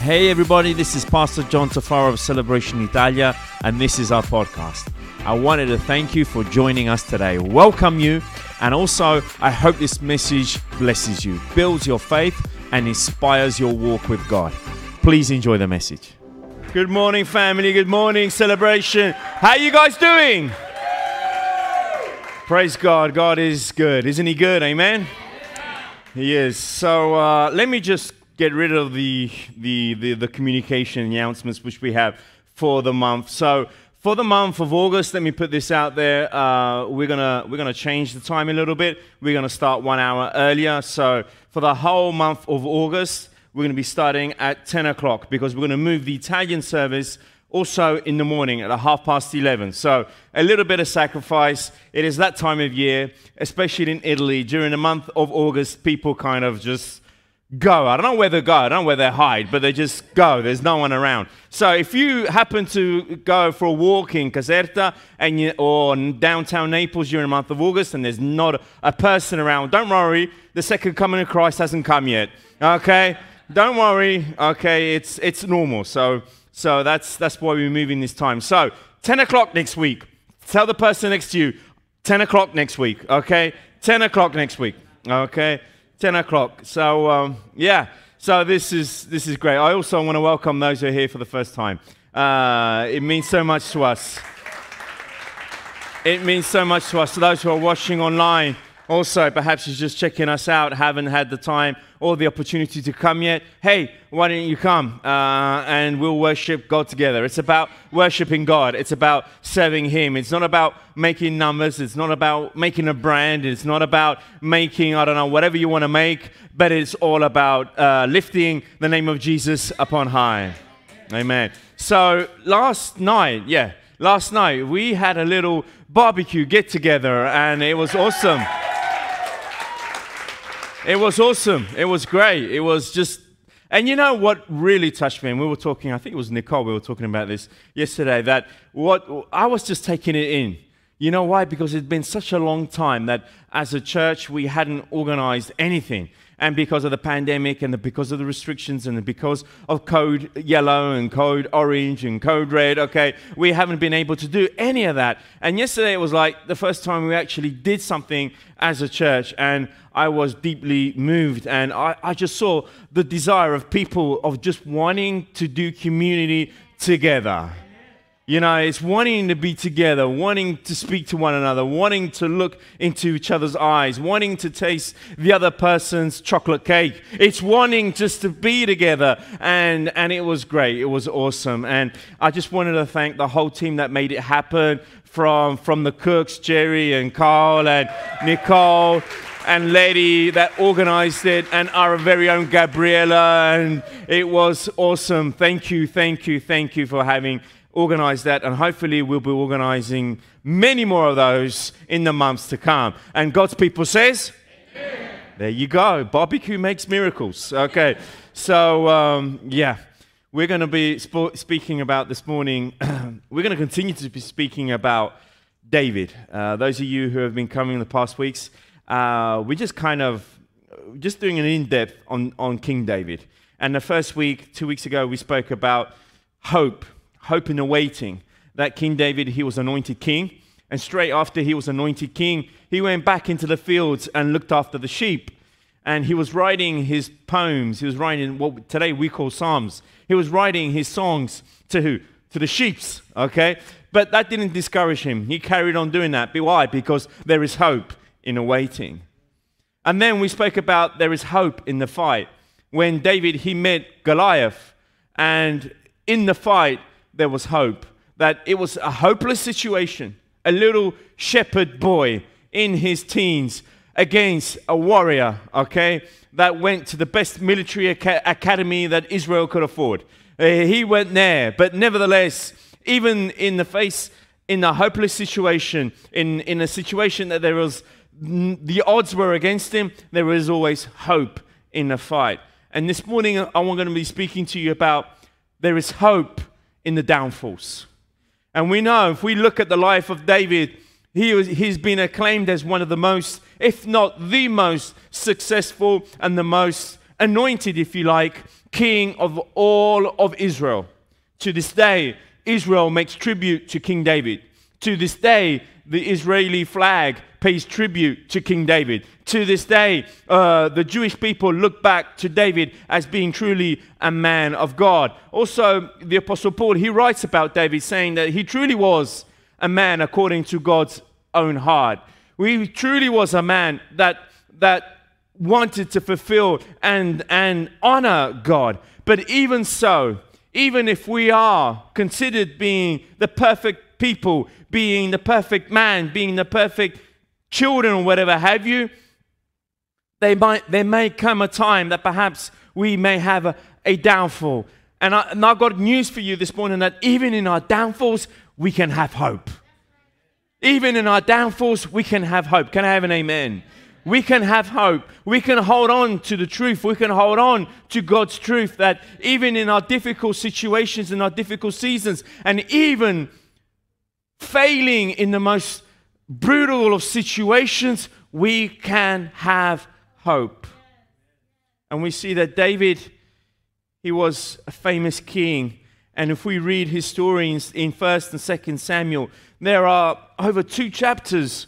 Hey, everybody, this is Pastor John Tafaro of Celebration Italia, and this is our podcast. I wanted to thank you for joining us today, welcome you, and also I hope this message blesses you, builds your faith, and inspires your walk with God. Please enjoy the message. Good morning, family. Good morning, celebration. How you guys doing? Praise God. God is good. Isn't He good? Amen. He is. So uh, let me just get rid of the, the, the, the communication announcements which we have for the month. So for the month of August, let me put this out there. Uh, we're gonna we're gonna change the time a little bit. We're gonna start one hour earlier. So for the whole month of August, we're gonna be starting at 10 o'clock because we're gonna move the Italian service also in the morning at a half past 11. So a little bit of sacrifice. It is that time of year, especially in Italy. During the month of August, people kind of just go. I don't know where they go, I don't know where they hide, but they just go. There's no one around. So if you happen to go for a walk in Caserta and you, or downtown Naples during the month of August and there's not a person around, don't worry, the second coming of Christ hasn't come yet. Okay? Don't worry. Okay, it's it's normal. So so that's that's why we're moving this time. So 10 o'clock next week. Tell the person next to you, 10 o'clock next week. Okay? 10 o'clock next week. Okay? 10 o'clock. So, um, yeah, so this is, this is great. I also want to welcome those who are here for the first time. Uh, it means so much to us. It means so much to us. To those who are watching online, also, perhaps you're just checking us out, haven't had the time or the opportunity to come yet. Hey, why don't you come uh, and we'll worship God together? It's about worshiping God, it's about serving Him. It's not about making numbers, it's not about making a brand, it's not about making, I don't know, whatever you want to make, but it's all about uh, lifting the name of Jesus upon high. Amen. So last night, yeah, last night we had a little barbecue get together and it was awesome. It was awesome. It was great. It was just, and you know what really touched me? And we were talking, I think it was Nicole, we were talking about this yesterday, that what I was just taking it in. You know why? Because it'd been such a long time that as a church we hadn't organized anything and because of the pandemic and the, because of the restrictions and because of code yellow and code orange and code red, okay, we haven't been able to do any of that. And yesterday it was like the first time we actually did something as a church, and I was deeply moved. And I, I just saw the desire of people of just wanting to do community together. You know, it's wanting to be together, wanting to speak to one another, wanting to look into each other's eyes, wanting to taste the other person's chocolate cake. It's wanting just to be together. And, and it was great. It was awesome. And I just wanted to thank the whole team that made it happen from, from the cooks, Jerry and Carl and Nicole and Lady that organized it, and our very own Gabriela. And it was awesome. Thank you, thank you, thank you for having organize that, and hopefully, we'll be organizing many more of those in the months to come. And God's people says, Amen. There you go. Barbecue makes miracles. Okay. So, um, yeah, we're going to be sp- speaking about this morning, we're going to continue to be speaking about David. Uh, those of you who have been coming in the past weeks, uh, we're just kind of just doing an in depth on, on King David. And the first week, two weeks ago, we spoke about hope hope and awaiting that King David, he was anointed king. And straight after he was anointed king, he went back into the fields and looked after the sheep. And he was writing his poems. He was writing what today we call Psalms. He was writing his songs to who? To the sheeps, okay? But that didn't discourage him. He carried on doing that. Why? Because there is hope in awaiting. And then we spoke about there is hope in the fight. When David, he met Goliath, and in the fight, there was hope. That it was a hopeless situation. A little shepherd boy in his teens against a warrior, okay, that went to the best military aca- academy that Israel could afford. Uh, he went there, but nevertheless, even in the face, in a hopeless situation, in, in a situation that there was, the odds were against him, there was always hope in the fight. And this morning, I'm going to be speaking to you about there is hope in the downfalls. And we know if we look at the life of David, he was, he's been acclaimed as one of the most, if not the most successful and the most anointed, if you like, king of all of Israel. To this day, Israel makes tribute to King David. To this day, the Israeli flag pays tribute to King David. To this day, uh, the Jewish people look back to David as being truly a man of God. Also, the Apostle Paul, he writes about David saying that he truly was a man according to God's own heart. He truly was a man that, that wanted to fulfill and, and honor God. But even so, even if we are considered being the perfect people, being the perfect man, being the perfect children, or whatever have you, they might, there may come a time that perhaps we may have a, a downfall. And, I, and I've got news for you this morning that even in our downfalls, we can have hope. Even in our downfalls, we can have hope. Can I have an amen? we can have hope. We can hold on to the truth. We can hold on to God's truth that even in our difficult situations, in our difficult seasons, and even failing in the most brutal of situations, we can have hope. And we see that David, he was a famous king. And if we read his in 1st and 2nd Samuel, there are over two chapters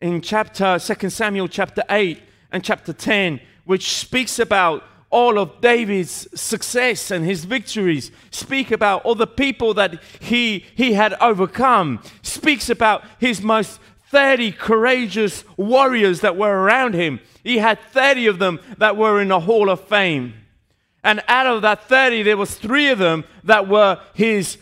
in chapter 2 Samuel chapter 8 and chapter 10, which speaks about all of David's success and his victories, speak about all the people that he, he had overcome, speaks about his most 30 courageous warriors that were around him. He had 30 of them that were in the Hall of Fame. And out of that 30, there was three of them that were his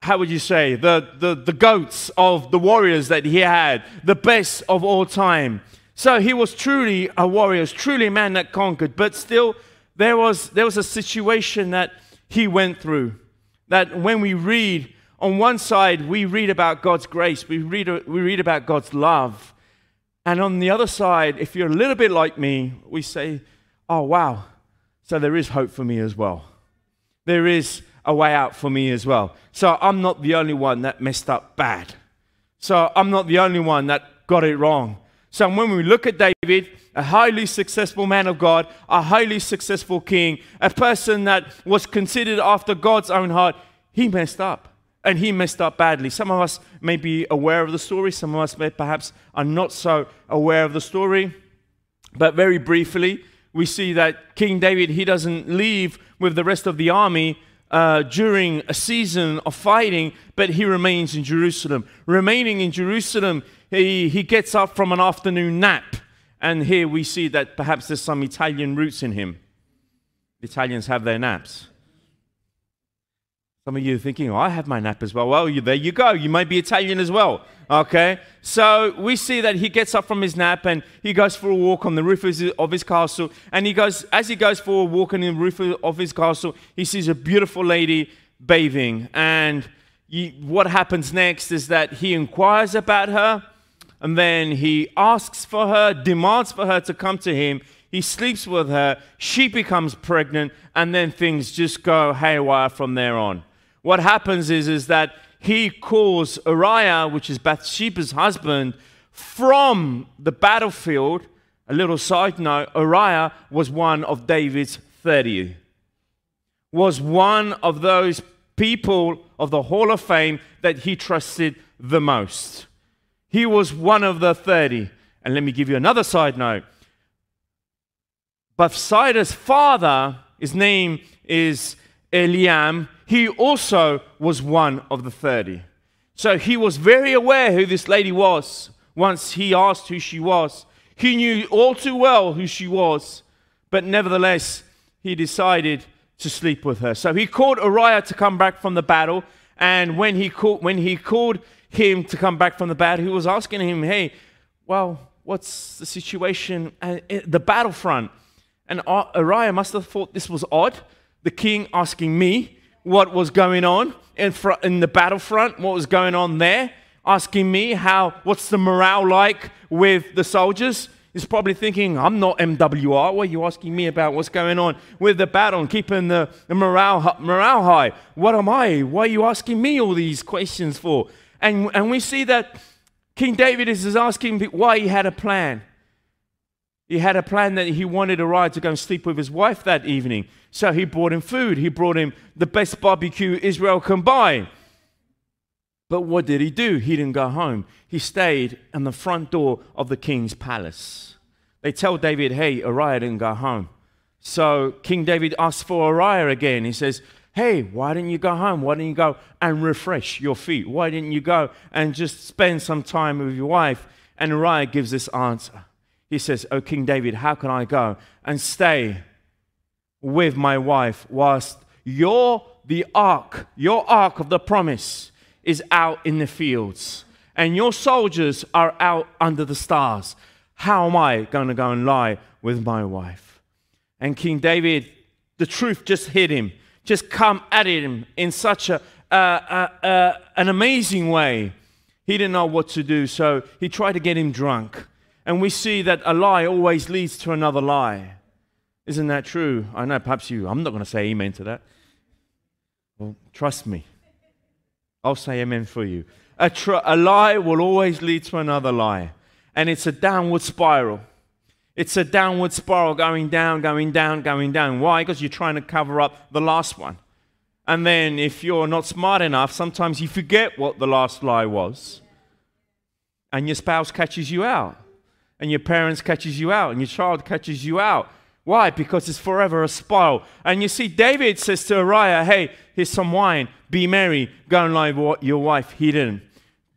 how would you say, the, the, the goats of the warriors that he had, the best of all time. So he was truly a warrior, truly a man that conquered, but still there was, there was a situation that he went through. That when we read, on one side, we read about God's grace, we read, we read about God's love. And on the other side, if you're a little bit like me, we say, oh, wow, so there is hope for me as well. There is a way out for me as well. So I'm not the only one that messed up bad. So I'm not the only one that got it wrong. So when we look at David, a highly successful man of God, a highly successful king, a person that was considered after God's own heart, he messed up. And he messed up badly. Some of us may be aware of the story, some of us may perhaps are not so aware of the story. But very briefly, we see that King David, he doesn't leave with the rest of the army uh, during a season of fighting, but he remains in Jerusalem. Remaining in Jerusalem, he, he gets up from an afternoon nap. And here we see that perhaps there's some Italian roots in him. The Italians have their naps. Some of you are thinking, oh, I have my nap as well. Well, you, there you go. You might be Italian as well. Okay? So we see that he gets up from his nap and he goes for a walk on the roof of his, castle. And he goes, as he goes for a walk on the roof of his castle, he sees a beautiful lady bathing. And he, what happens next is that he inquires about her and then he asks for her, demands for her to come to him. He sleeps with her, she becomes pregnant, and then things just go haywire from there on what happens is, is that he calls Uriah, which is Bathsheba's husband, from the battlefield. A little side note Uriah was one of David's 30. Was one of those people of the Hall of Fame that he trusted the most. He was one of the 30. And let me give you another side note. Bathsheba's father, his name is Eliam, he also was one of the 30. So he was very aware who this lady was once he asked who she was. He knew all too well who she was, but nevertheless, he decided to sleep with her. So he called Uriah to come back from the battle, and when he called, when he called him to come back from the battle, he was asking him, Hey, well, what's the situation at the battlefront? And uh, Uriah must have thought this was odd. The king asking me what was going on in, front, in the battlefront, what was going on there, asking me how, what's the morale like with the soldiers. He's probably thinking, I'm not MWR. What are you asking me about? What's going on with the battle and keeping the, the morale, morale high? What am I? Why are you asking me all these questions for? And, and we see that King David is asking why he had a plan. He had a plan that he wanted Uriah to go and sleep with his wife that evening. So he brought him food. He brought him the best barbecue Israel can buy. But what did he do? He didn't go home. He stayed in the front door of the king's palace. They tell David, hey, Uriah didn't go home. So King David asks for Uriah again. He says, hey, why didn't you go home? Why didn't you go and refresh your feet? Why didn't you go and just spend some time with your wife? And Uriah gives this answer. He says, Oh, King David, how can I go and stay with my wife whilst your the ark, your ark of the promise is out in the fields and your soldiers are out under the stars. How am I going to go and lie with my wife? And King David, the truth just hit him, just come at him in such a, uh, uh, uh, an amazing way. He didn't know what to do, so he tried to get him drunk. And we see that a lie always leads to another lie. Isn't that true? I know perhaps you, I'm not going to say amen to that. Well, trust me. I'll say amen for you. A, tr- a lie will always lead to another lie. And it's a downward spiral. It's a downward spiral going down, going down, going down. Why? Because you're trying to cover up the last one. And then if you're not smart enough, sometimes you forget what the last lie was. And your spouse catches you out. And your parents catches you out. And your child catches you out. Why? Because it's forever a spiral. And you see, David says to Uriah, Hey, here's some wine. Be merry. Go and lie with your wife. He didn't.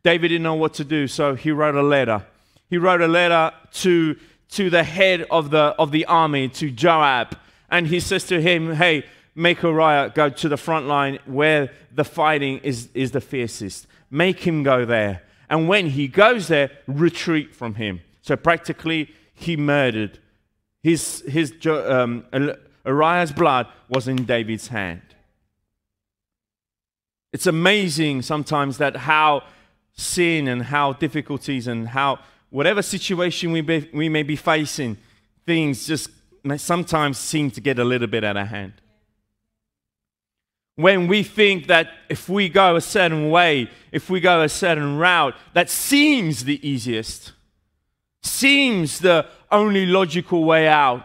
David didn't know what to do, so he wrote a letter. He wrote a letter to, to the head of the, of the army, to Joab. And he says to him, Hey, make Uriah go to the front line where the fighting is, is the fiercest. Make him go there. And when he goes there, retreat from him. So practically, he murdered his, his, um, Uriah's blood was in David's hand. It's amazing sometimes that how sin and how difficulties and how whatever situation we, be, we may be facing, things just sometimes seem to get a little bit out of hand. When we think that if we go a certain way, if we go a certain route, that seems the easiest, seems the only logical way out.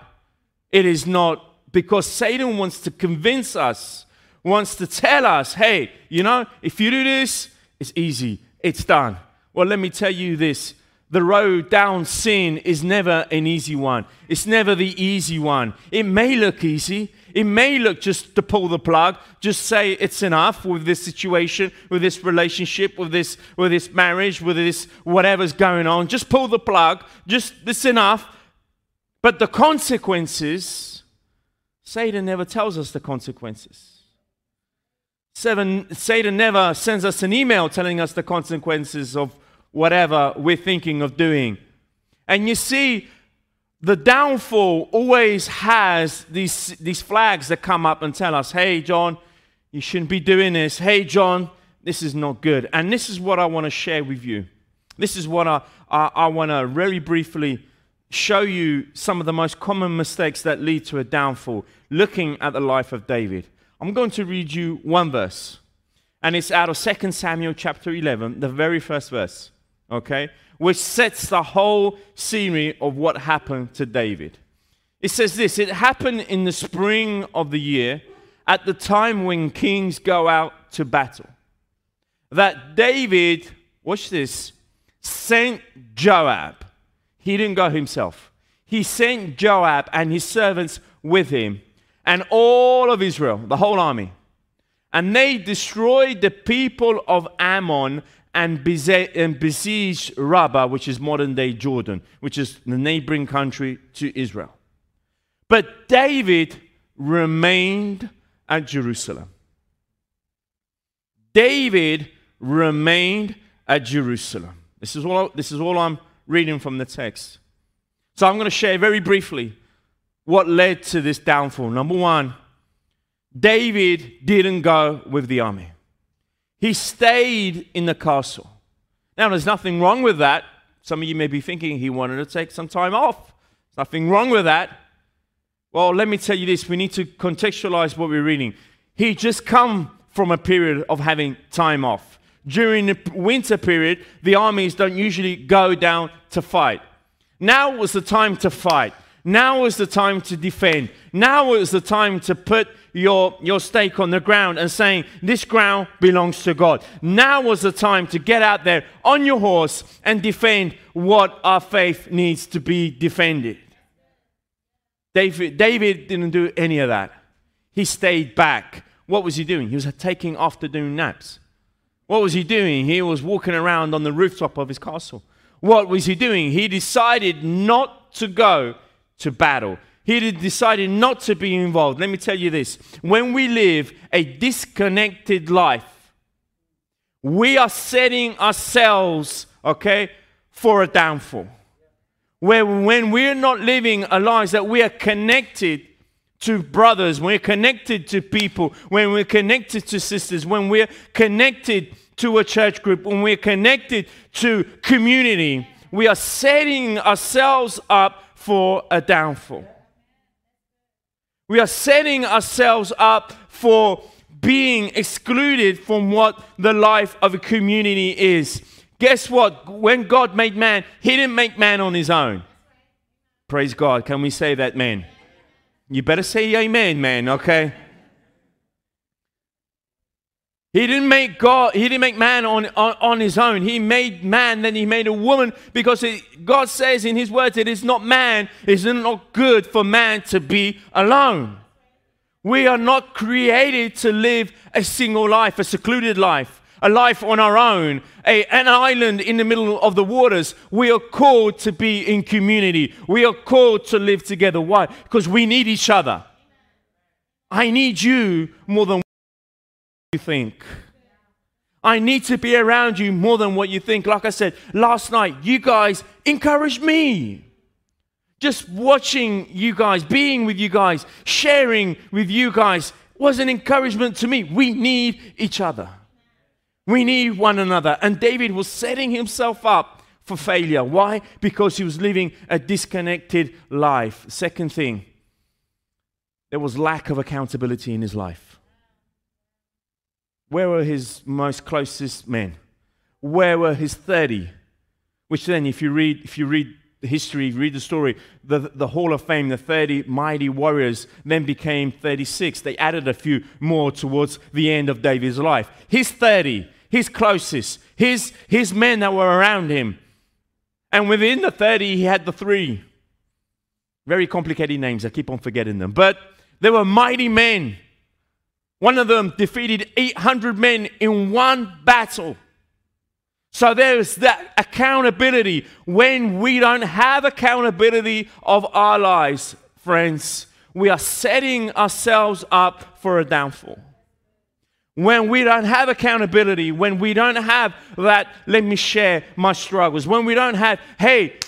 It is not because Satan wants to convince us, wants to tell us, hey, you know, if you do this, it's easy, it's done. Well, let me tell you this the road down sin is never an easy one. It's never the easy one. It may look easy. It may look just to pull the plug, just say it's enough with this situation, with this relationship, with this, with this marriage, with this whatever's going on. Just pull the plug. Just this enough. But the consequences, Satan never tells us the consequences. Seven, Satan never sends us an email telling us the consequences of whatever we're thinking of doing. And you see, the downfall always has these, these flags that come up and tell us, hey, John, you shouldn't be doing this. Hey, John, this is not good. And this is what I want to share with you. This is what I, I, I want to very briefly show you some of the most common mistakes that lead to a downfall, looking at the life of David. I'm going to read you one verse, and it's out of 2 Samuel chapter 11, the very first verse okay, which sets the whole scenery of what happened to David. It says this it happened in the spring of the year, at the time when kings go out to battle, that David, watch this, sent Joab. He didn't go himself. He sent Joab and his servants with him and all of Israel, the whole army. And they destroyed the people of Ammon and, besieged Rabbah, which is modern day Jordan, which is the neighboring country to Israel. But David remained at Jerusalem. David remained at Jerusalem. This is all, this is all I'm reading from the text. So I'm going to share very briefly what led to this downfall. Number one, David didn't go with the army. He stayed in the castle. Now, there's nothing wrong with that. Some of you may be thinking he wanted to take some time off. Nothing wrong with that. Well, let me tell you this we need to contextualize what we're reading. He just come from a period of having time off. During the winter period, the armies don't usually go down to fight. Now was the time to fight. Now is the time to defend. Now is the time to put your, your stake on the ground and saying, This ground belongs to God. Now was the time to get out there on your horse and defend what our faith needs to be defended. David, David didn't do any of that. He stayed back. What was he doing? He was taking afternoon naps. What was he doing? He was walking around on the rooftop of his castle. What was he doing? He decided not to go to battle. He decided not to be involved. Let me tell you this when we live a disconnected life, we are setting ourselves, okay, for a downfall. Where when we're not living a life that we are connected to brothers, we're connected to people, when we're connected to sisters, when we're connected to a church group, when we're connected to community, we are setting ourselves up for a downfall. We are setting ourselves up for being excluded from what the life of a community is. Guess what? When God made man, He didn't make man on His own. Praise God. Can we say that, man? You better say amen, man, okay? He didn't make God, he didn't make man on, on, on his own. He made man, then he made a woman because it, God says in his words, it is not man, it's not good for man to be alone. We are not created to live a single life, a secluded life, a life on our own, a, an island in the middle of the waters. We are called to be in community. We are called to live together. Why? Because we need each other. I need you more than you think. I need to be around you more than what you think. Like I said last night, you guys encouraged me. Just watching you guys, being with you guys, sharing with you guys was an encouragement to me. We need each other. We need one another. And David was setting himself up for failure. Why? Because he was living a disconnected life. Second thing, there was lack of accountability in his life. Where were his most closest men? Where were his 30? Which then, if you read, if you read the history, read the story, the, the Hall of Fame, the 30 mighty warriors then became 36. They added a few more towards the end of David's life. His 30, his closest, his, his men that were around him. And within the 30, he had the three. Very complicated names. I keep on forgetting them. But they were mighty men one of them defeated 800 men in one battle. So there's that accountability. When we don't have accountability of our lives, friends, we are setting ourselves up for a downfall. When we don't have accountability, when we don't have that, let me share my struggles, when we don't have, hey,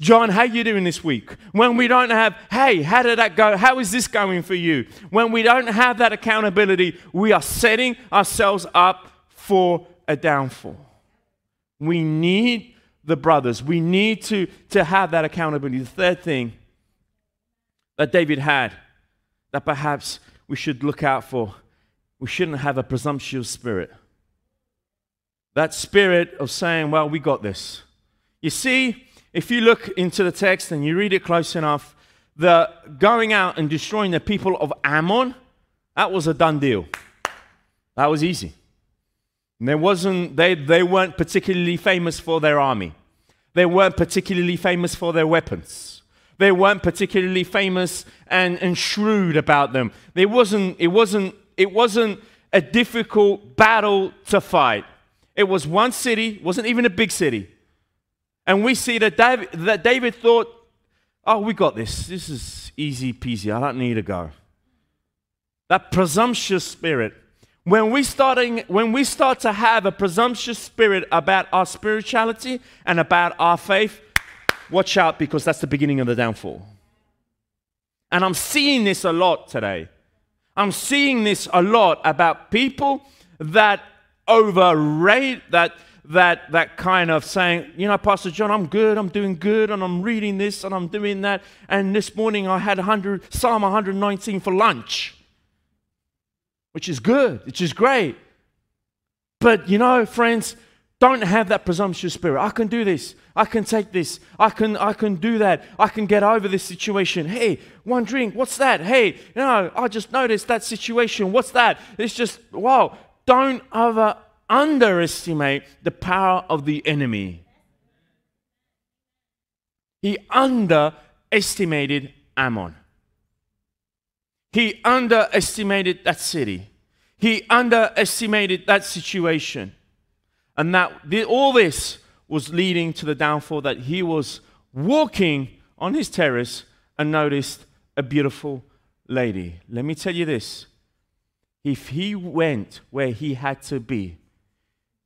John, how you doing this week? When we don't have, hey, how did that go? How is this going for you? When we don't have that accountability, we are setting ourselves up for a downfall. We need the brothers. We need to, to have that accountability. The third thing that David had that perhaps we should look out for, we shouldn't have a presumptuous spirit. That spirit of saying, well, we got this. You see, if you look into the text and you read it close enough, the going out and destroying the people of Ammon, that was a done deal. That was easy. And there wasn't, they, they weren't particularly famous for their army. They weren't particularly famous for their weapons. They weren't particularly famous and, and shrewd about them. Wasn't, it, wasn't, it wasn't a difficult battle to fight. It was one city, wasn't even a big city. And we see that David, that David thought, oh, we got this. This is easy peasy. I don't need to go. That presumptuous spirit. When we, starting, when we start to have a presumptuous spirit about our spirituality and about our faith, watch out because that's the beginning of the downfall. And I'm seeing this a lot today. I'm seeing this a lot about people that overrate, that that, that kind of saying, you know, Pastor John, I'm good, I'm doing good, and I'm reading this and I'm doing that. And this morning I had 100, Psalm 119 for lunch, which is good, which is great. But you know, friends, Don't have that presumptuous spirit. I can do this. I can take this. I can I can do that. I can get over this situation. Hey, one drink. What's that? Hey, you know, I just noticed that situation. What's that? It's just wow. Don't over underestimate the power of the enemy. He underestimated Ammon. He underestimated that city. He underestimated that situation. And that all this was leading to the downfall that he was walking on his terrace and noticed a beautiful lady. Let me tell you this if he went where he had to be,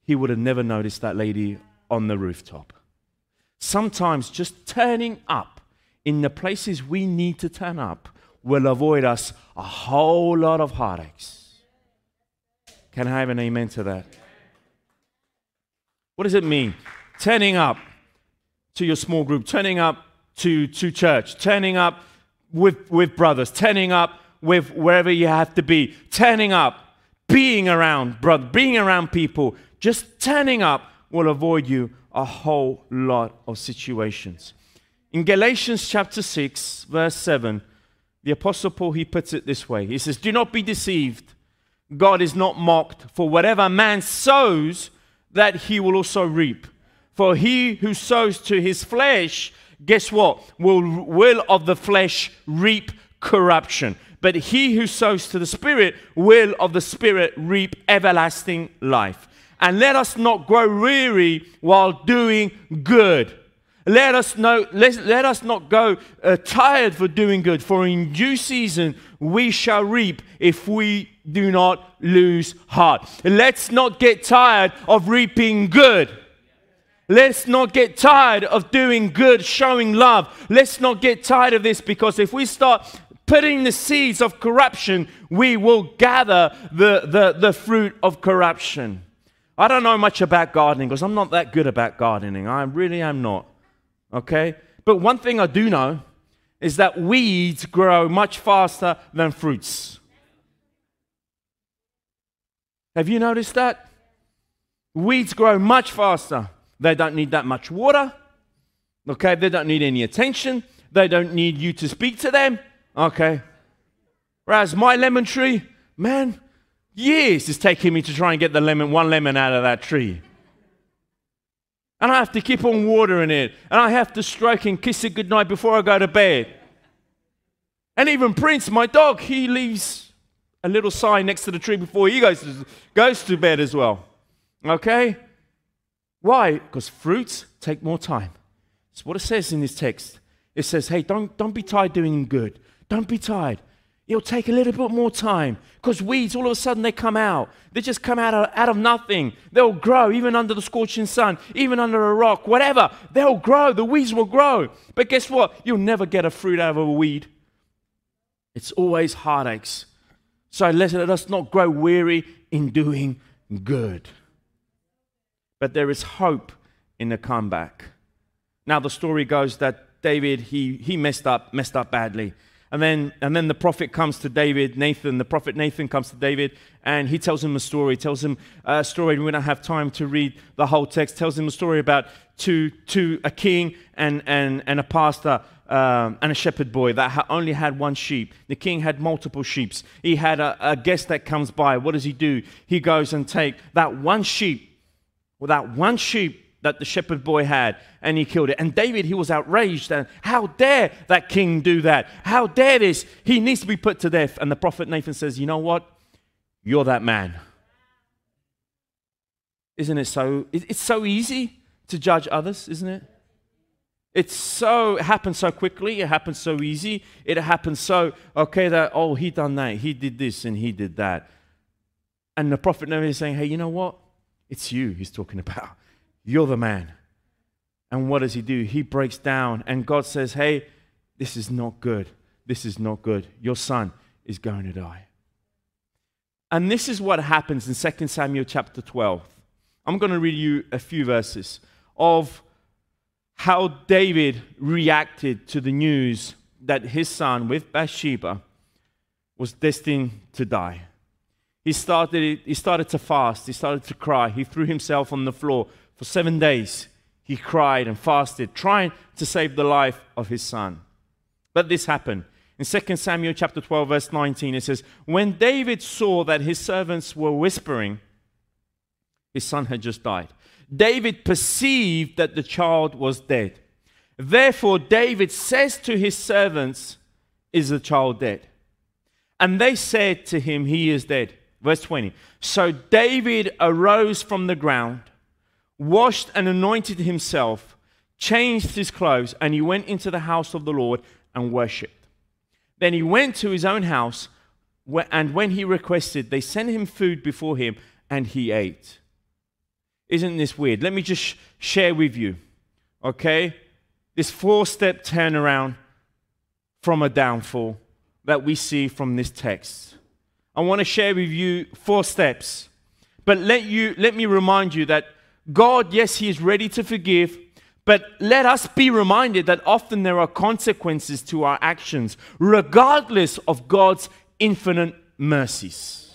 he would have never noticed that lady on the rooftop. Sometimes just turning up in the places we need to turn up will avoid us a whole lot of heartaches. Can I have an amen to that? What does it mean? Turning up to your small group, turning up to, to church, turning up with, with brothers, turning up with wherever you have to be, turning up, being around brother, being around people, just turning up will avoid you a whole lot of situations. In Galatians chapter 6, verse 7, the Apostle Paul he puts it this way. He says, Do not be deceived. God is not mocked, for whatever man sows, that he will also reap. For he who sows to his flesh, guess what? Will, will of the flesh reap corruption. But he who sows to the Spirit will of the Spirit reap everlasting life. And let us not grow weary while doing good. Let us, know, let, let us not go uh, tired for doing good, for in due season we shall reap if we do not lose heart. Let's not get tired of reaping good. Let's not get tired of doing good, showing love. Let's not get tired of this because if we start putting the seeds of corruption, we will gather the, the, the fruit of corruption. I don't know much about gardening because I'm not that good about gardening. I really am not. Okay? But one thing I do know is that weeds grow much faster than fruits. Have you noticed that? Weeds grow much faster. They don't need that much water. Okay, they don't need any attention. They don't need you to speak to them. Okay. Whereas my lemon tree, man, years it's taking me to try and get the lemon, one lemon out of that tree. And I have to keep on watering it. And I have to stroke and kiss it goodnight before I go to bed. And even Prince, my dog, he leaves a little sign next to the tree before he goes to, goes to bed as well. Okay? Why? Because fruits take more time. It's what it says in this text. It says, hey, don't, don't be tired doing good. Don't be tired. It'll take a little bit more time because weeds, all of a sudden, they come out. They just come out of, out of nothing. They'll grow even under the scorching sun, even under a rock, whatever. They'll grow. The weeds will grow. But guess what? You'll never get a fruit out of a weed. It's always heartaches. So let us not grow weary in doing good. But there is hope in the comeback. Now the story goes that David he he messed up, messed up badly. And then, and then the prophet comes to David, Nathan, the prophet Nathan comes to David, and he tells him a story. Tells him a story. We don't have time to read the whole text. Tells him a story about two, two a king and, and, and a pastor um, and a shepherd boy that ha- only had one sheep. The king had multiple sheep. He had a, a guest that comes by. What does he do? He goes and take that one sheep, well, that one sheep that the shepherd boy had, and he killed it. And David, he was outraged. And how dare that king do that? How dare this? He needs to be put to death. And the prophet Nathan says, You know what? You're that man. Isn't it so? It's so easy to judge others, isn't it? It's so, it happens so quickly, it happens so easy, it happens so, okay, that, oh, he done that, he did this, and he did that. And the prophet Nathan is saying, hey, you know what? It's you he's talking about. You're the man. And what does he do? He breaks down, and God says, hey, this is not good. This is not good. Your son is going to die. And this is what happens in 2 Samuel chapter 12. I'm going to read you a few verses of how David reacted to the news that his son, with Bathsheba, was destined to die. He started, he started to fast. He started to cry. He threw himself on the floor For seven days, he cried and fasted, trying to save the life of his son. But this happened. In 2 Samuel chapter 12, verse 19, it says, When David saw that his servants were whispering, his son had just died. David perceived that the child was dead. Therefore, David says to his servants, Is the child dead? And they said to him, He is dead. Verse 20. So David arose from the ground, washed and anointed himself, changed his clothes, and he went into the house of the Lord and worshipped. Then he went to his own house, and when he requested, they sent him food before him, and he ate. Isn't this weird? Let me just share with you, okay? This four step turnaround from a downfall that we see from this text. I want to share with you four steps. But let you let me remind you that God, yes, He is ready to forgive, but let us be reminded that often there are consequences to our actions, regardless of God's infinite mercies.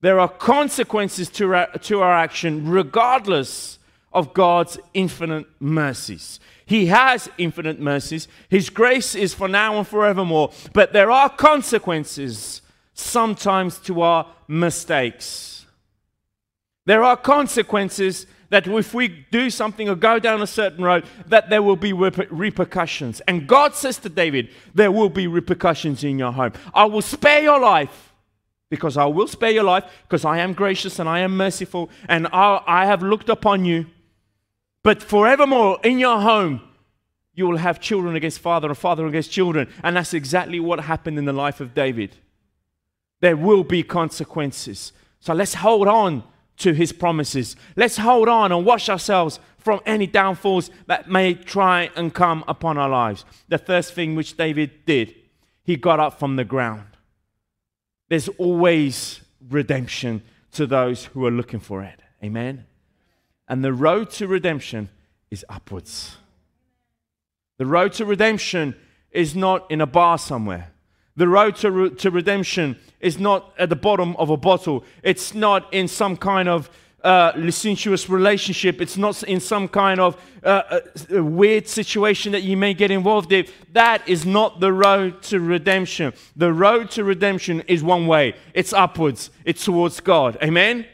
There are consequences to our, to our action, regardless of God's infinite mercies. He has infinite mercies. His grace is for now and forevermore. But there are consequences sometimes to our mistakes. There are consequences that if we do something or go down a certain road, that there will be repercussions. And God says to David, There will be repercussions in your home. I will spare your life because I will spare your life because I am gracious and I am merciful and I, I have looked upon you. But forevermore in your home, you will have children against father and father against children. And that's exactly what happened in the life of David. There will be consequences. So let's hold on to his promises. Let's hold on and wash ourselves from any downfalls that may try and come upon our lives. The first thing which David did, he got up from the ground. There's always redemption to those who are looking for it. Amen. And the road to redemption is upwards. The road to redemption is not in a bar somewhere. The road to, re- to redemption is not at the bottom of a bottle. It's not in some kind of uh, licentious relationship. It's not in some kind of uh, uh, weird situation that you may get involved in. That is not the road to redemption. The road to redemption is one way it's upwards, it's towards God. Amen?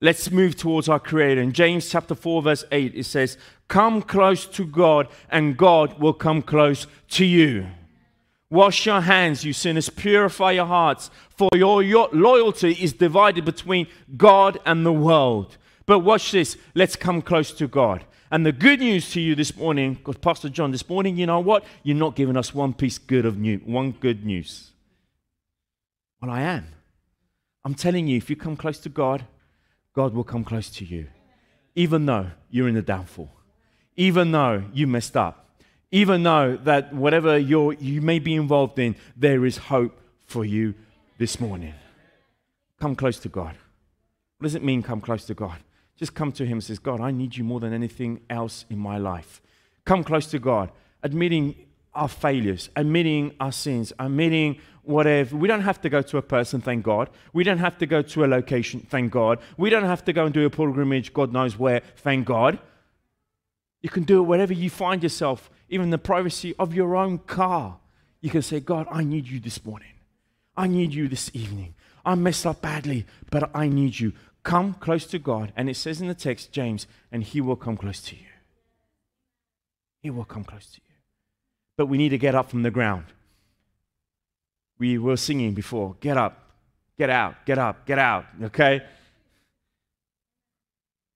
Let's move towards our Creator. In James chapter 4, verse 8, it says, Come close to God, and God will come close to you. Wash your hands, you sinners. Purify your hearts, for your, your loyalty is divided between God and the world. But watch this. Let's come close to God. And the good news to you this morning, because Pastor John, this morning, you know what? You're not giving us one piece good of news, one good news. Well, I am. I'm telling you, if you come close to God, God will come close to you. Even though you're in the downfall, even though you messed up, even though that whatever you you may be involved in, there is hope for you this morning. Come close to God. What does it mean, come close to God? Just come to Him and says, God, I need you more than anything else in my life. Come close to God, admitting our failures, admitting our sins, admitting whatever. We don't have to go to a person, thank God. We don't have to go to a location, thank God. We don't have to go and do a pilgrimage, God knows where, thank God. You can do it wherever you find yourself, even the privacy of your own car. You can say, God, I need you this morning. I need you this evening. I messed up badly, but I need you. Come close to God. And it says in the text, James, and he will come close to you. He will come close to you. But we need to get up from the ground we were singing before get up, get out, get up, get out, okay?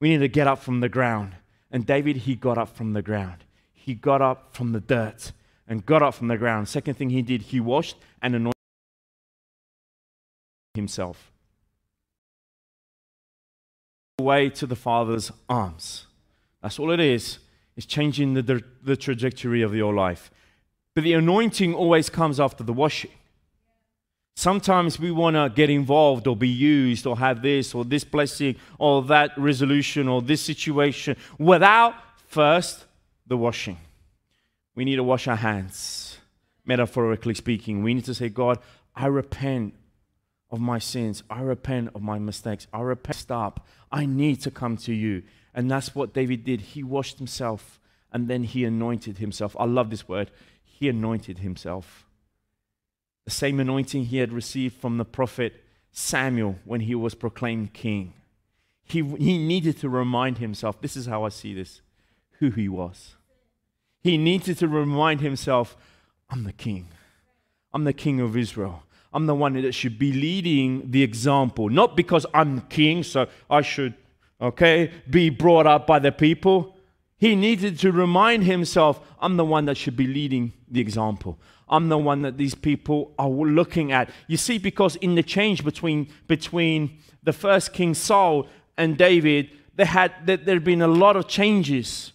We need to get up from the ground. And David, he got up from the ground. He got up from the dirt and got up from the ground. Second thing he did, he washed and anointed himself. Way to the Father's arms. That's all it is. It's changing the, the, the trajectory of your life. But the anointing always comes after the washing. Sometimes we want to get involved or be used or have this or this blessing or that resolution or this situation without first the washing. We need to wash our hands, metaphorically speaking. We need to say, God, I repent of my sins. I repent of my mistakes. I repent. Stop. I need to come to you. And that's what David did. He washed himself and then he anointed himself. I love this word. He anointed himself. The same anointing he had received from the prophet Samuel when he was proclaimed king. He, he needed to remind himself this is how I see this who he was. He needed to remind himself I'm the king. I'm the king of Israel. I'm the one that should be leading the example, not because I'm king, so I should, okay, be brought up by the people. He needed to remind himself, I'm the one that should be leading the example. I'm the one that these people are looking at. You see, because in the change between, between the first King Saul and David, there had there had been a lot of changes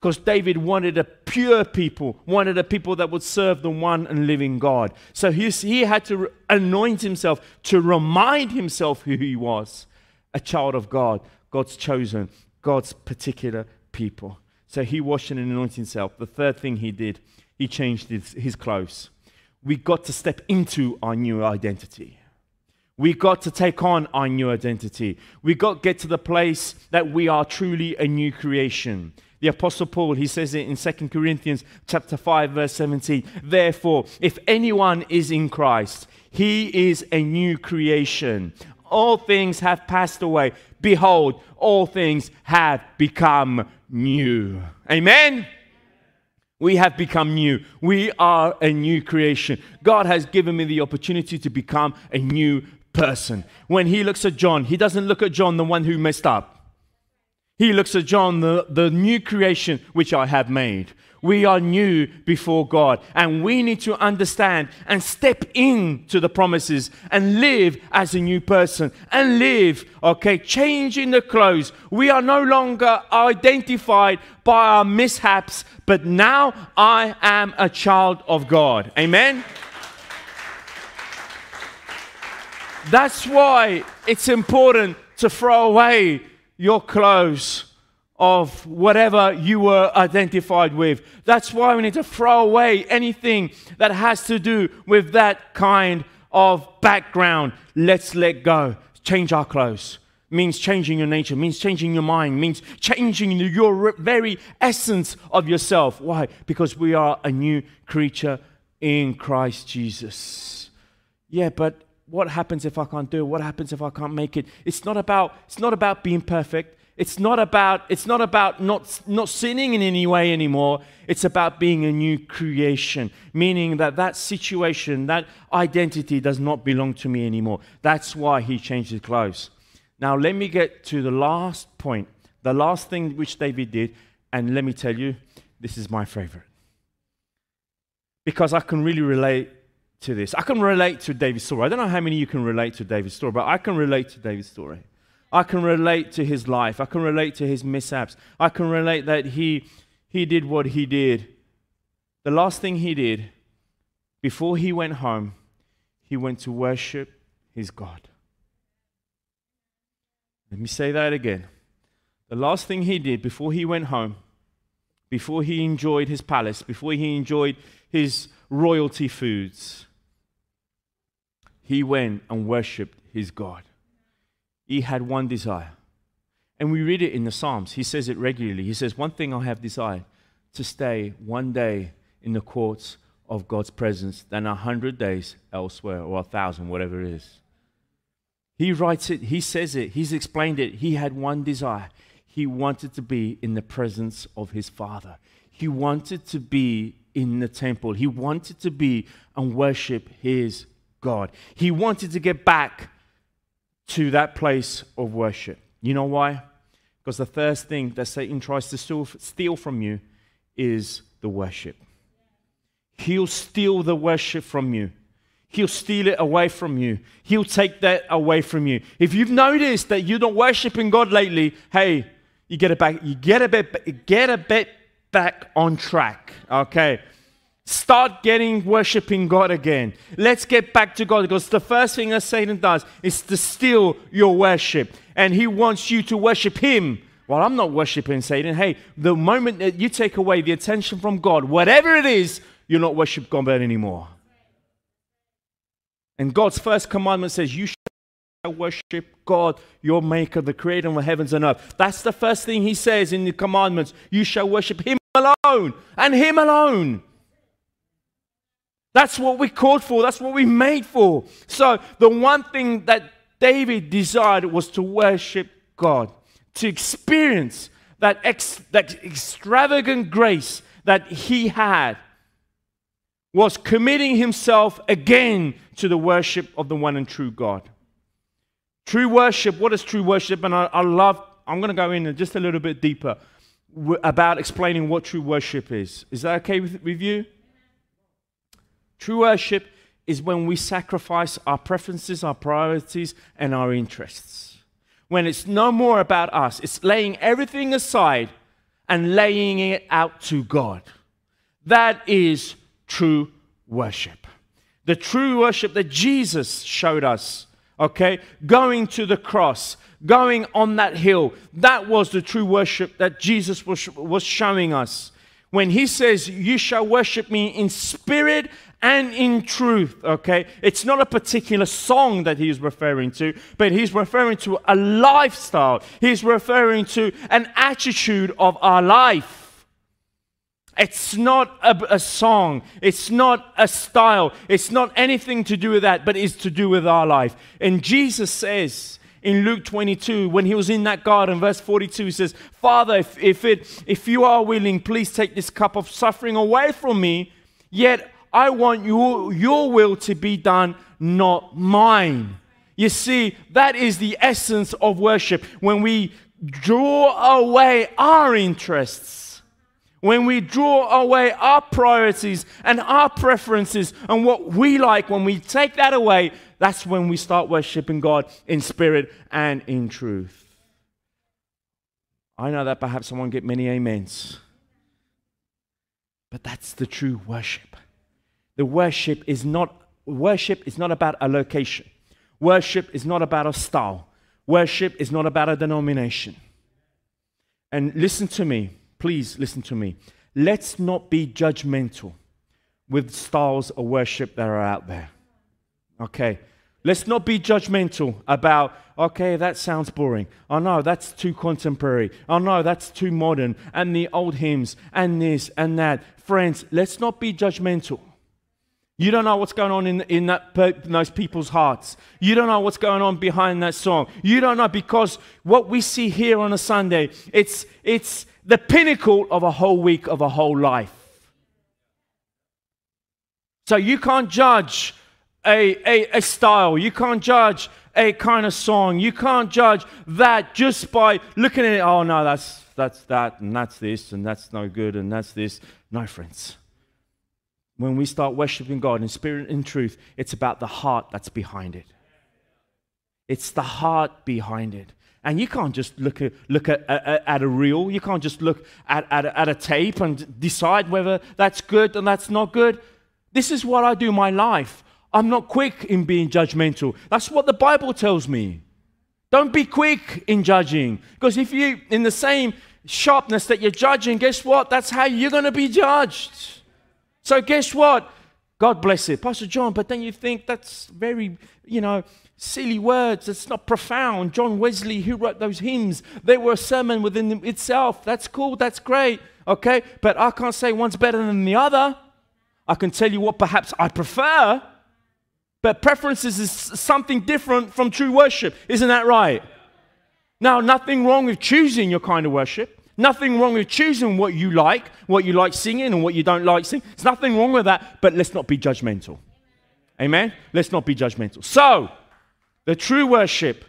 because David wanted a pure people, wanted a people that would serve the one and living God. So he, he had to anoint himself to remind himself who he was a child of God, God's chosen, God's particular people. So he washed and anointed himself. The third thing he did, he changed his, his clothes. We got to step into our new identity. We got to take on our new identity. We got to get to the place that we are truly a new creation. The apostle Paul, he says it in 2 Corinthians chapter 5 verse 17. Therefore, if anyone is in Christ, he is a new creation. All things have passed away. Behold, all things have become new. Amen. We have become new. We are a new creation. God has given me the opportunity to become a new person. When he looks at John, he doesn't look at John, the one who messed up. He looks at John, the, the new creation which I have made. We are new before God, and we need to understand and step into the promises and live as a new person and live, okay, changing the clothes. We are no longer identified by our mishaps, but now I am a child of God. Amen. That's why it's important to throw away your clothes of whatever you were identified with. That's why we need to throw away anything that has to do with that kind of background. Let's let go. Change our clothes. Means changing your nature, means changing your mind, means changing your very essence of yourself. Why? Because we are a new creature in Christ Jesus. Yeah, but what happens if I can't do it? What happens if I can't make it? It's not about, it's not about being perfect. It's not about, it's not, about not, not sinning in any way anymore. It's about being a new creation, meaning that that situation, that identity does not belong to me anymore. That's why he changed his clothes. Now, let me get to the last point, the last thing which David did, and let me tell you, this is my favorite. Because I can really relate to this. I can relate to David's story. I don't know how many of you can relate to David's story, but I can relate to David's story. I can relate to his life. I can relate to his mishaps. I can relate that he, he did what he did. The last thing he did before he went home, he went to worship his God. Let me say that again. The last thing he did before he went home, before he enjoyed his palace, before he enjoyed his royalty foods, he went and worshiped his God. He had one desire. And we read it in the Psalms. He says it regularly. He says, One thing I have desired to stay one day in the courts of God's presence than a hundred days elsewhere, or a thousand, whatever it is. He writes it, he says it, he's explained it. He had one desire. He wanted to be in the presence of his Father. He wanted to be in the temple. He wanted to be and worship his God. He wanted to get back to that place of worship. You know why? Because the first thing that Satan tries to steal from you is the worship. He'll steal the worship from you. He'll steal it away from you. He'll take that away from you. If you've noticed that you're not worshiping God lately, hey, you get it back. You get a bit, get a bit back on track. Okay. Start getting worshiping God again. Let's get back to God because the first thing that Satan does is to steal your worship. And he wants you to worship him. Well, I'm not worshiping Satan. Hey, the moment that you take away the attention from God, whatever it is, you're not worship God anymore. And God's first commandment says, You shall worship God, your maker, the creator of heavens and earth. That's the first thing he says in the commandments. You shall worship him alone and him alone. That's what we called for. That's what we made for. So, the one thing that David desired was to worship God, to experience that, ex- that extravagant grace that he had, was committing himself again to the worship of the one and true God. True worship, what is true worship? And I, I love, I'm going to go in just a little bit deeper about explaining what true worship is. Is that okay with, with you? True worship is when we sacrifice our preferences, our priorities, and our interests. When it's no more about us, it's laying everything aside and laying it out to God. That is true worship. The true worship that Jesus showed us, okay? Going to the cross, going on that hill, that was the true worship that Jesus was, was showing us. When he says, You shall worship me in spirit and in truth, okay? It's not a particular song that he's referring to, but he's referring to a lifestyle. He's referring to an attitude of our life. It's not a, a, song. It's not a style. It's not anything to do with that, but it's to do with our life. And Jesus says in Luke 22, when he was in that garden, verse 42, he says, Father, if, if, it, if you are willing, please take this cup of suffering away from me. Yet I want your, your will to be done, not mine. You see, that is the essence of worship. When we draw away our interests, when we draw away our priorities and our preferences and what we like, when we take that away, that's when we start worshiping God in spirit and in truth. I know that perhaps I won't get many amens, but that's the true worship. The worship is not worship is not about a location. Worship is not about a style. Worship is not about a denomination. And listen to me, please listen to me. Let's not be judgmental with styles of worship that are out there. Okay? Let's not be judgmental about, okay, that sounds boring. Oh no, that's too contemporary. Oh no, that's too modern. And the old hymns and this and that. Friends, let's not be judgmental. You don't know what's going on in, in, that, in those people's hearts. You don't know what's going on behind that song. You don't know because what we see here on a Sunday, it's, it's the pinnacle of a whole week, of a whole life. So you can't judge a, a, a style. You can't judge a kind of song. You can't judge that just by looking at it. Oh, no, that's, that's that, and that's this, and that's no good, and that's this. No, friends when we start worshiping God in spirit and truth, it's about the heart that's behind it. It's the heart behind it. And you can't just look at, look at, at, a reel. You can't just look at, at, at a tape and decide whether that's good and that's not good. This is what I do my life. I'm not quick in being judgmental. That's what the Bible tells me. Don't be quick in judging. Because if you, in the same sharpness that you're judging, guess what? That's how you're going to be judged. So guess what? God bless it, Pastor John. But then you think that's very, you know, silly words. It's not profound. John Wesley, who wrote those hymns, they were a sermon within itself. That's cool. That's great. Okay, but I can't say one's better than the other. I can tell you what perhaps I prefer. But preferences is something different from true worship. Isn't that right? Now, nothing wrong with choosing your kind of worship. Nothing wrong with choosing what you like, what you like singing, and what you don't like singing. There's nothing wrong with that, but let's not be judgmental. Amen? Let's not be judgmental. So, the true worship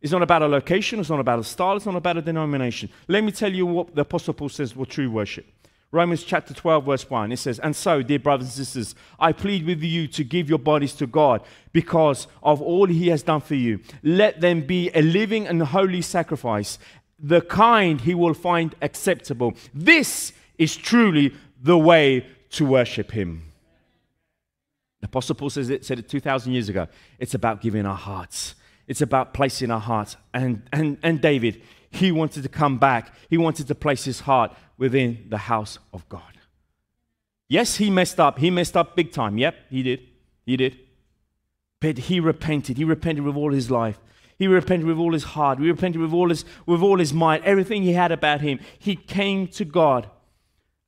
is not about a location, it's not about a style, it's not about a denomination. Let me tell you what the Apostle Paul says for true worship. Romans chapter 12, verse 1, it says, And so, dear brothers and sisters, I plead with you to give your bodies to God because of all he has done for you. Let them be a living and holy sacrifice, the kind he will find acceptable. This is truly the way to worship him. The Apostle Paul says it, said it 2,000 years ago. It's about giving our hearts. It's about placing our hearts. And, and, and David, he wanted to come back. He wanted to place his heart within the house of God. Yes, he messed up. He messed up big time. Yep, he did. He did. But he repented. He repented with all his life. He repented with all his heart. He repented with all his, with all his might, everything he had about him. He came to God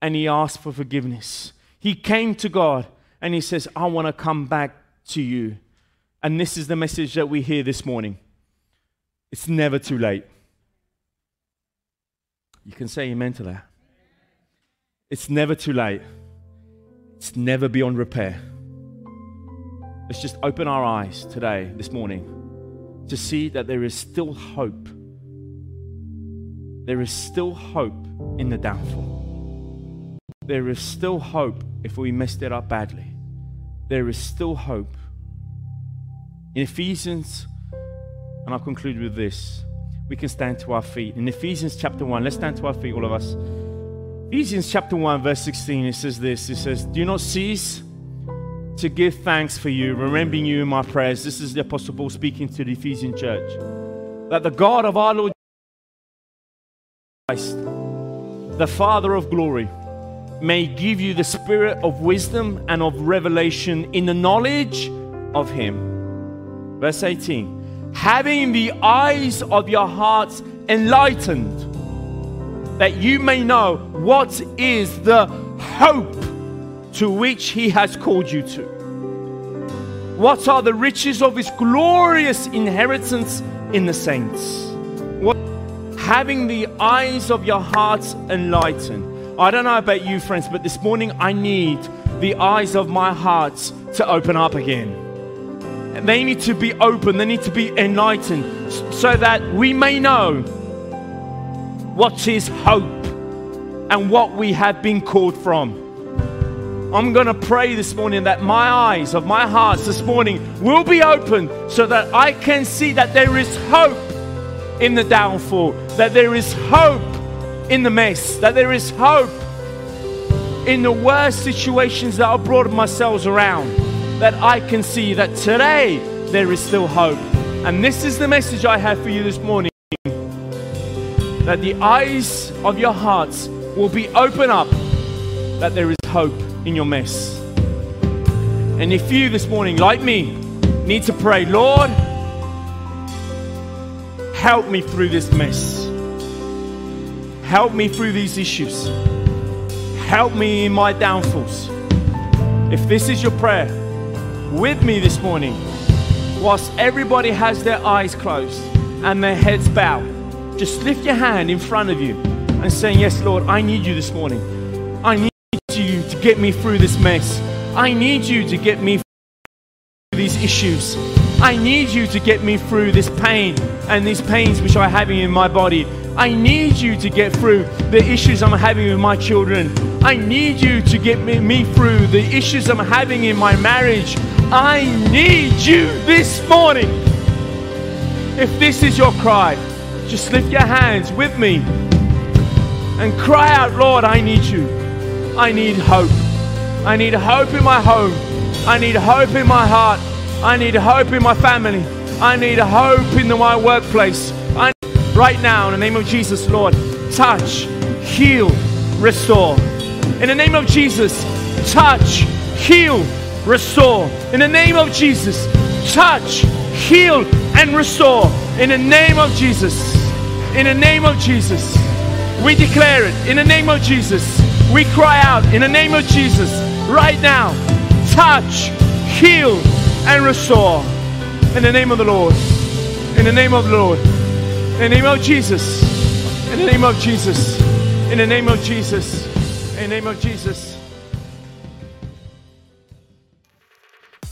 and he asked for forgiveness. He came to God and he says, I want to come back to you. And this is the message that we hear this morning. It's never too late. You can say amen to that. It's never too late. It's never beyond repair. Let's just open our eyes today, this morning, to see that there is still hope. There is still hope in the downfall. There is still hope if we messed it up badly. There is still hope. In Ephesians, and I'll conclude with this, we can stand to our feet. In Ephesians chapter 1, let's stand to our feet, all of us. Ephesians chapter 1, verse 16, it says this it says, Do not cease to give thanks for you, remembering you in my prayers. This is the Apostle Paul speaking to the Ephesian church. That the God of our Lord Christ, the Father of glory, may give you the spirit of wisdom and of revelation in the knowledge of Him. Verse 18 having the eyes of your hearts enlightened, that you may know what is the hope to which he has called you to. What are the riches of his glorious inheritance in the saints? What, having the eyes of your hearts enlightened. I don't know about you, friends, but this morning I need the eyes of my heart to open up again. They need to be open, they need to be enlightened so that we may know what is hope and what we have been called from. I'm going to pray this morning that my eyes of my heart this morning will be open so that I can see that there is hope in the downfall, that there is hope in the mess, that there is hope in the worst situations that I brought myself around, that I can see that today there is still hope. And this is the message I have for you this morning that the eyes of your hearts will be open up, that there is hope in your mess. And if you this morning, like me, need to pray, Lord, help me through this mess. Help me through these issues. Help me in my downfalls. If this is your prayer, with me this morning, whilst everybody has their eyes closed and their heads bowed, just lift your hand in front of you and saying, Yes, Lord, I need you this morning. I need get me through this mess. I need you to get me through these issues. I need you to get me through this pain and these pains which I'm having in my body. I need you to get through the issues I'm having with my children. I need you to get me, me through the issues I'm having in my marriage. I need you this morning. If this is your cry, just lift your hands with me and cry out, Lord, I need you. I need hope. I need hope in my home. I need hope in my heart. I need hope in my family. I need hope in my workplace. I right now, in the name of Jesus, Lord, touch, heal, restore. In the name of Jesus, touch, heal, restore. In the name of Jesus, touch, heal, and restore. In the name of Jesus. In the name of Jesus. We declare it. In the name of Jesus. We cry out in the name of Jesus right now. Touch, heal, and restore. In the name of the Lord. In the name of the Lord. In the name of Jesus. In the name of Jesus. In the name of Jesus. In the name of Jesus.